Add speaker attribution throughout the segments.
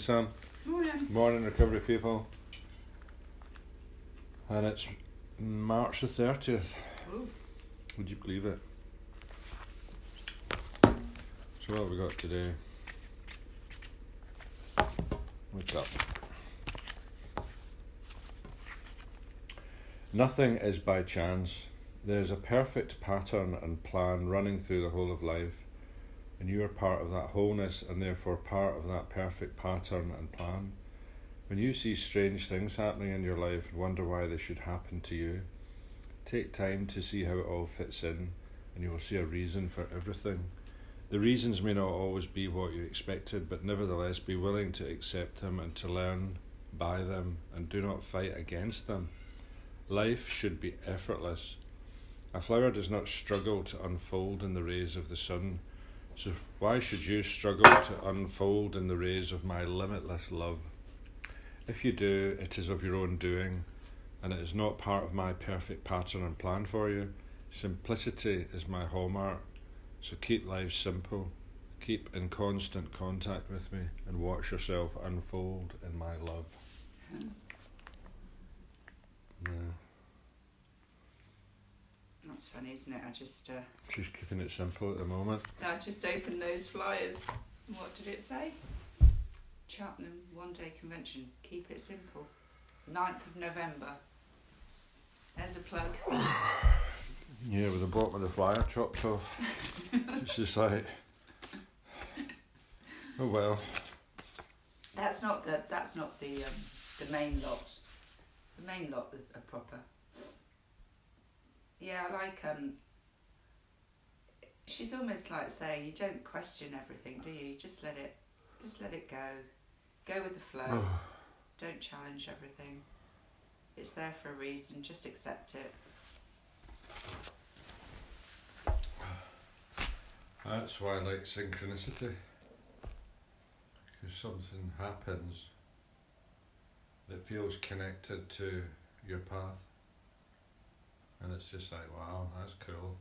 Speaker 1: Sam.
Speaker 2: Morning.
Speaker 1: Morning, recovery people. And it's March the 30th.
Speaker 2: Ooh.
Speaker 1: Would you believe it? So, what have we got today? Wake up. Nothing is by chance. There is a perfect pattern and plan running through the whole of life, and you are part of that wholeness and therefore part of that perfect pattern and plan. When you see strange things happening in your life and wonder why they should happen to you, take time to see how it all fits in, and you will see a reason for everything. The reasons may not always be what you expected, but nevertheless be willing to accept them and to learn by them, and do not fight against them. Life should be effortless. A flower does not struggle to unfold in the rays of the sun, so why should you struggle to unfold in the rays of my limitless love? If you do, it is of your own doing, and it is not part of my perfect pattern and plan for you. Simplicity is my hallmark, so keep life simple. Keep in constant contact with me and watch yourself unfold in my love. Yeah.
Speaker 2: That's funny, isn't it? I just uh,
Speaker 1: She's keeping it simple at the moment.
Speaker 2: I just opened those flyers. What did it say? Cheltenham One Day Convention. Keep it simple. 9th of November. There's a plug.
Speaker 1: Yeah, with the bottom of the flyer chopped off. it's just like, oh well.
Speaker 2: That's not the that's not the um, the main lot. The main lot are, are proper. Yeah, I like um. She's almost like saying you don't question everything, do you? You just let it, just let it go, go with the flow. Don't challenge everything. It's there for a reason. Just accept it.
Speaker 1: that's why I like synchronicity. Because something happens that feels connected to your path. And it's just like, wow, that's cool.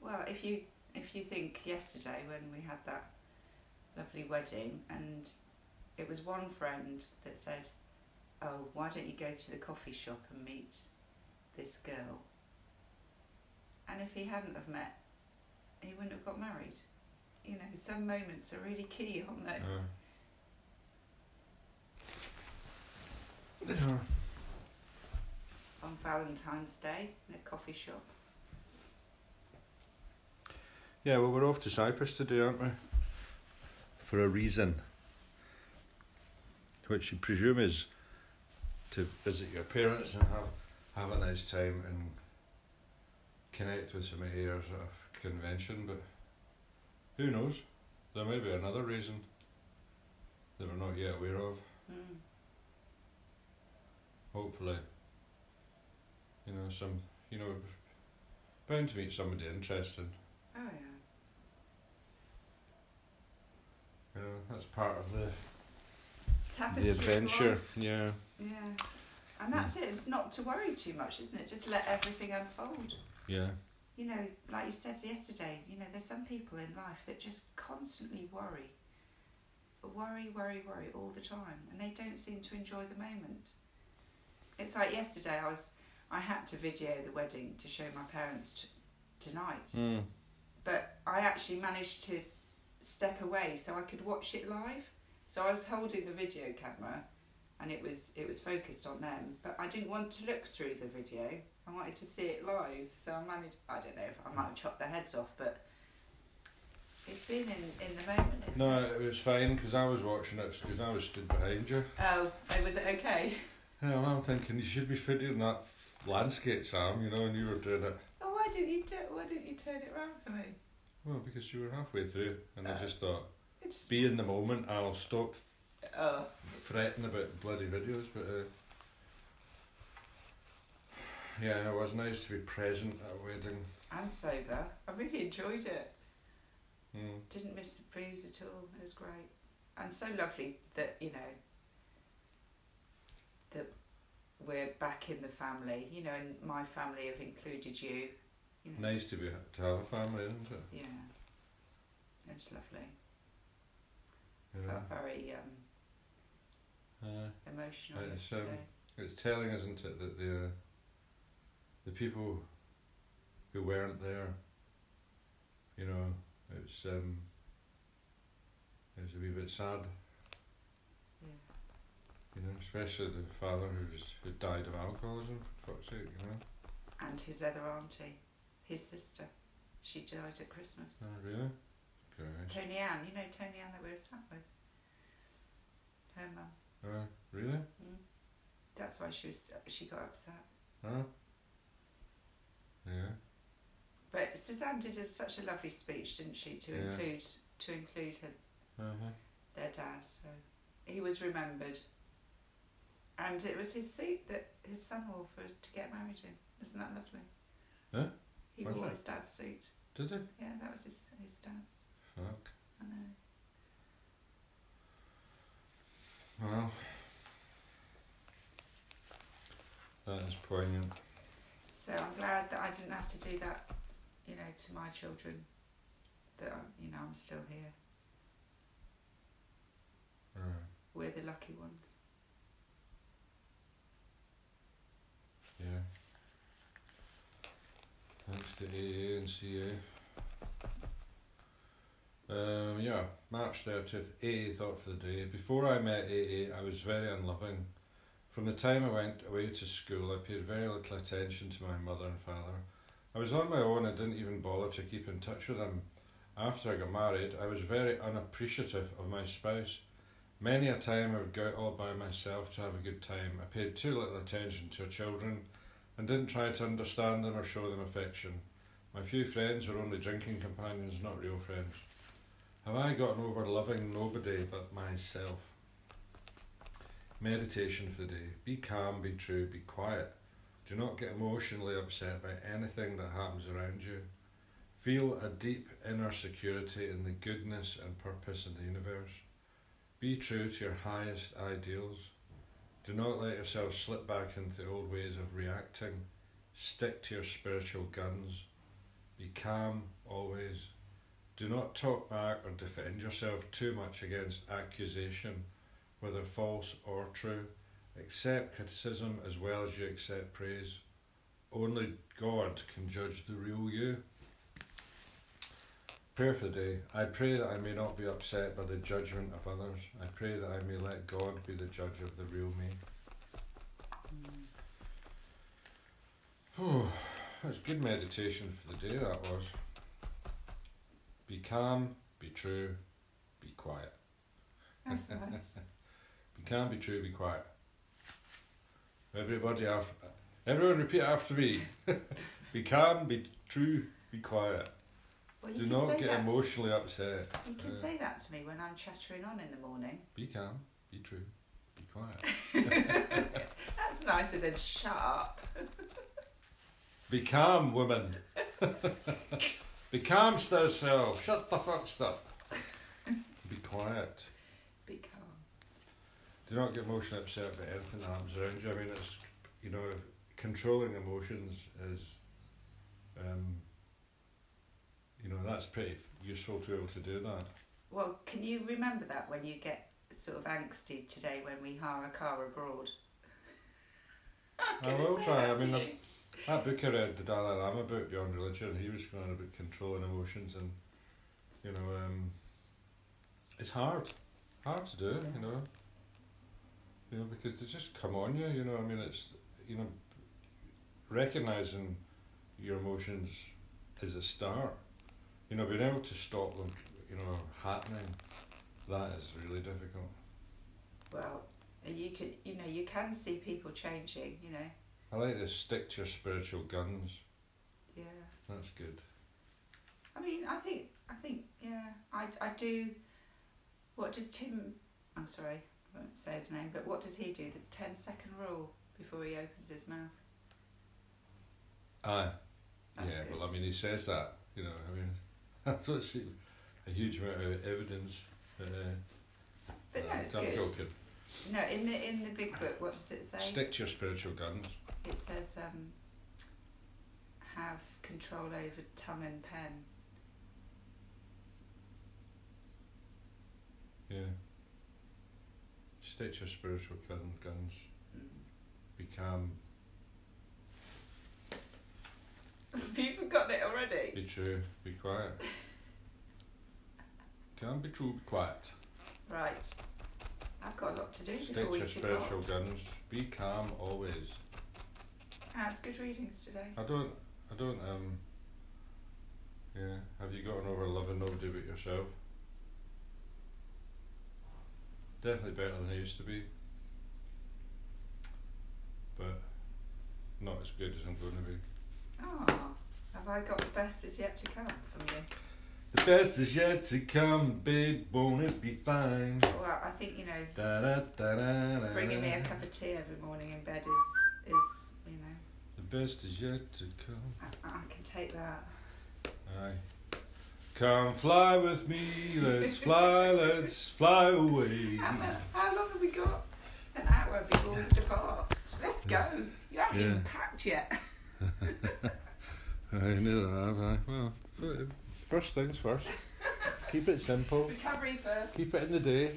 Speaker 2: Well, if you if you think yesterday when we had that lovely wedding and it was one friend that said, "Oh, why don't you go to the coffee shop and meet this girl?" And if he hadn't have met, he wouldn't have got married. You know, some moments are really key, aren't they?
Speaker 1: Uh, yeah.
Speaker 2: On Valentine's Day in a coffee shop.
Speaker 1: Yeah, well, we're off to Cyprus today, aren't we? For a reason. Which you presume is to visit your parents and have, have a nice time and connect with some of your sort of convention, but who knows? There may be another reason that we're not yet aware of.
Speaker 2: Mm.
Speaker 1: Hopefully. You know, some, you know, bound to meet somebody interesting.
Speaker 2: Oh yeah.
Speaker 1: You know, that's part of the
Speaker 2: Tapestry
Speaker 1: the adventure. Yeah.
Speaker 2: Yeah. And that's it. It's not to worry too much, isn't it? Just let everything unfold.
Speaker 1: Yeah.
Speaker 2: You know, like you said yesterday, you know, there's some people in life that just constantly worry. Worry, worry, worry all the time. And they don't seem to enjoy the moment. It's like yesterday I was I had to video the wedding to show my parents t- tonight.
Speaker 1: Mm.
Speaker 2: But I actually managed to step away so I could watch it live. So I was holding the video camera and it was it was focused on them, but I didn't want to look through the video. I wanted to see it live. So I managed I don't know if I might have chopped their heads off, but it's been in, in the moment, isn't
Speaker 1: No,
Speaker 2: it?
Speaker 1: it was fine because I was watching it because I was stood behind you.
Speaker 2: Oh, oh, was it okay?
Speaker 1: Yeah, well, I'm thinking you should be videoing that landscape, Sam. You know, and you were doing it.
Speaker 2: Oh, why didn't you do, why didn't you turn it round for me?
Speaker 1: Well, because you were halfway through, and I
Speaker 2: Uh.
Speaker 1: just thought,
Speaker 2: just,
Speaker 1: be in the moment. I'll stop
Speaker 2: oh,
Speaker 1: fretting about bloody videos. But uh, yeah, it was nice to be present at a wedding.
Speaker 2: and sober. I really enjoyed it.
Speaker 1: Mm.
Speaker 2: Didn't miss the booze at all. It was great. And so lovely that, you know, that we're back in the family, you know, and my family have included you. you know.
Speaker 1: Nice to be to have a family, isn't it?
Speaker 2: Yeah. it's lovely.
Speaker 1: Know?
Speaker 2: Felt very um,
Speaker 1: Uh,
Speaker 2: emotional
Speaker 1: It's, um, it's telling, isn't it, that the uh, the people who weren't there, you know, it's um, it was a wee bit sad,
Speaker 2: yeah.
Speaker 1: You know, especially the father who's who died of alcoholism. For fuck's sake, you know.
Speaker 2: And his other auntie, his sister, she died at Christmas.
Speaker 1: Oh really? Christ.
Speaker 2: Tony Ann, you know Tony Ann that we were sat with? Her mum.
Speaker 1: Oh really?
Speaker 2: Mm. That's why she was she got upset.
Speaker 1: Huh? Yeah.
Speaker 2: But Suzanne did a, such a lovely speech, didn't she, to
Speaker 1: Yeah.
Speaker 2: include to include her,
Speaker 1: Uh huh.
Speaker 2: their dad. So he was remembered, and it was his suit that his son wore for to get married in. Isn't that lovely?
Speaker 1: Huh?
Speaker 2: He wore his dad's suit.
Speaker 1: Did it?
Speaker 2: Yeah, that was his his dad's.
Speaker 1: Fuck.
Speaker 2: I know.
Speaker 1: Well, that is poignant.
Speaker 2: So I'm glad that I didn't have to do that, you know, to my children. That I'm, you know I'm still here.
Speaker 1: Right.
Speaker 2: We're the lucky ones.
Speaker 1: Yeah. Thanks to AA and CA. Um, yeah, March 30th, AA thought for the day. Before I met AA, I was very unloving. From the time I went away to school, I paid very little attention to my mother and father. I was on my own and didn't even bother to keep in touch with them. After I got married, I was very unappreciative of my spouse. Many a time I would go out all by myself to have a good time. I paid too little attention to children and didn't try to understand them or show them affection. My few friends were only drinking companions, not real friends. Have I gotten over loving nobody but myself? Meditation for the day. Be calm, be true, be quiet. Do not get emotionally upset by anything that happens around you. Feel a deep inner security in the goodness and purpose in the universe. Be true to your highest ideals. Do not let yourself slip back into old ways of reacting. Stick to your spiritual guns. Be calm always. Do not talk back or defend yourself too much against accusation, whether false or true. Accept criticism as well as you accept praise. Only God can judge the real you. Prayer for the day. I pray that I may not be upset by the judgment of others. I pray that I may let God be the judge of the real me. Hmm. Oh, that's good meditation for the day, that was. Be calm, be true, be quiet.
Speaker 2: That's nice.
Speaker 1: Be calm, be true, be quiet. Everybody after everyone repeat after me. be calm, be true, be quiet.
Speaker 2: Well, you
Speaker 1: Do not get emotionally upset.
Speaker 2: You can
Speaker 1: Yeah.
Speaker 2: say that to me when I'm chattering on in the morning.
Speaker 1: Be calm, be true, be quiet.
Speaker 2: That's nicer than shut up.
Speaker 1: Be calm, woman. be calm, stir self. Shut the fuck up. Be quiet.
Speaker 2: Be calm.
Speaker 1: Do not get emotionally upset by anything that happens around you. I mean, it's you know, controlling emotions is, um, you know, that's pretty useful to be able to do that.
Speaker 2: Well, can you remember that when you get sort of angsty today when we hire a car abroad? I'm
Speaker 1: I
Speaker 2: gonna
Speaker 1: will try,
Speaker 2: that
Speaker 1: I mean,
Speaker 2: to
Speaker 1: I'm- That book I read, the Dalai Lama book, Beyond Religion, he was going about controlling emotions, and you know, um, it's hard, hard to do, you know, you know, because they just come on you, you know. I mean, it's you know, recognizing your emotions is a start. You know, being able to stop them, you know, happening, that is really difficult.
Speaker 2: Well, and you could, you know, you can see people changing. You know,
Speaker 1: I like this stick to your spiritual guns.
Speaker 2: yeah.
Speaker 1: That's good.
Speaker 2: I mean, I think, I think, yeah, I, I do. What does Tim? I'm sorry, I won't say his name, but what does he do? The 10 second rule before he opens his mouth.
Speaker 1: Aye.
Speaker 2: That's
Speaker 1: yeah,
Speaker 2: good.
Speaker 1: well, I mean, he says that, you know, I mean, that's what's a huge amount of evidence. Uh,
Speaker 2: But no,
Speaker 1: uh,
Speaker 2: it's
Speaker 1: I'm
Speaker 2: good.
Speaker 1: joking.
Speaker 2: No, in the in the big book, what does it say?
Speaker 1: Stick to your spiritual guns.
Speaker 2: It says um, have control over tongue and pen.
Speaker 1: Yeah. Stick to your spiritual guns.
Speaker 2: Mm.
Speaker 1: Be calm.
Speaker 2: Have you forgotten it already?
Speaker 1: Be true. Be quiet. Calm, be true, be quiet.
Speaker 2: Right. I've got a lot to do before
Speaker 1: State
Speaker 2: we
Speaker 1: your spiritual guns. Be calm always.
Speaker 2: How's good readings today?
Speaker 1: I don't. I don't. Um. Yeah. Have you gotten over loving nobody but yourself? Definitely better than it used to be. But not as good as I'm going to be.
Speaker 2: Oh, have I got the best is yet to come from you?
Speaker 1: The best is yet to come, babe. Won't it be fine?
Speaker 2: Well, I think you know,
Speaker 1: Da, da, da, da, da,
Speaker 2: bringing me a cup of tea every morning in bed is is you know,
Speaker 1: The best is yet to come.
Speaker 2: I, I can take that.
Speaker 1: Aye. Come fly with me, let's fly, let's fly away.
Speaker 2: How, mu- how long have we got? An hour before we depart. Let's go. You haven't
Speaker 1: Yeah.
Speaker 2: even packed yet.
Speaker 1: I neither have I. Well, first things first. Keep it simple.
Speaker 2: Recovery first.
Speaker 1: Keep it in the day.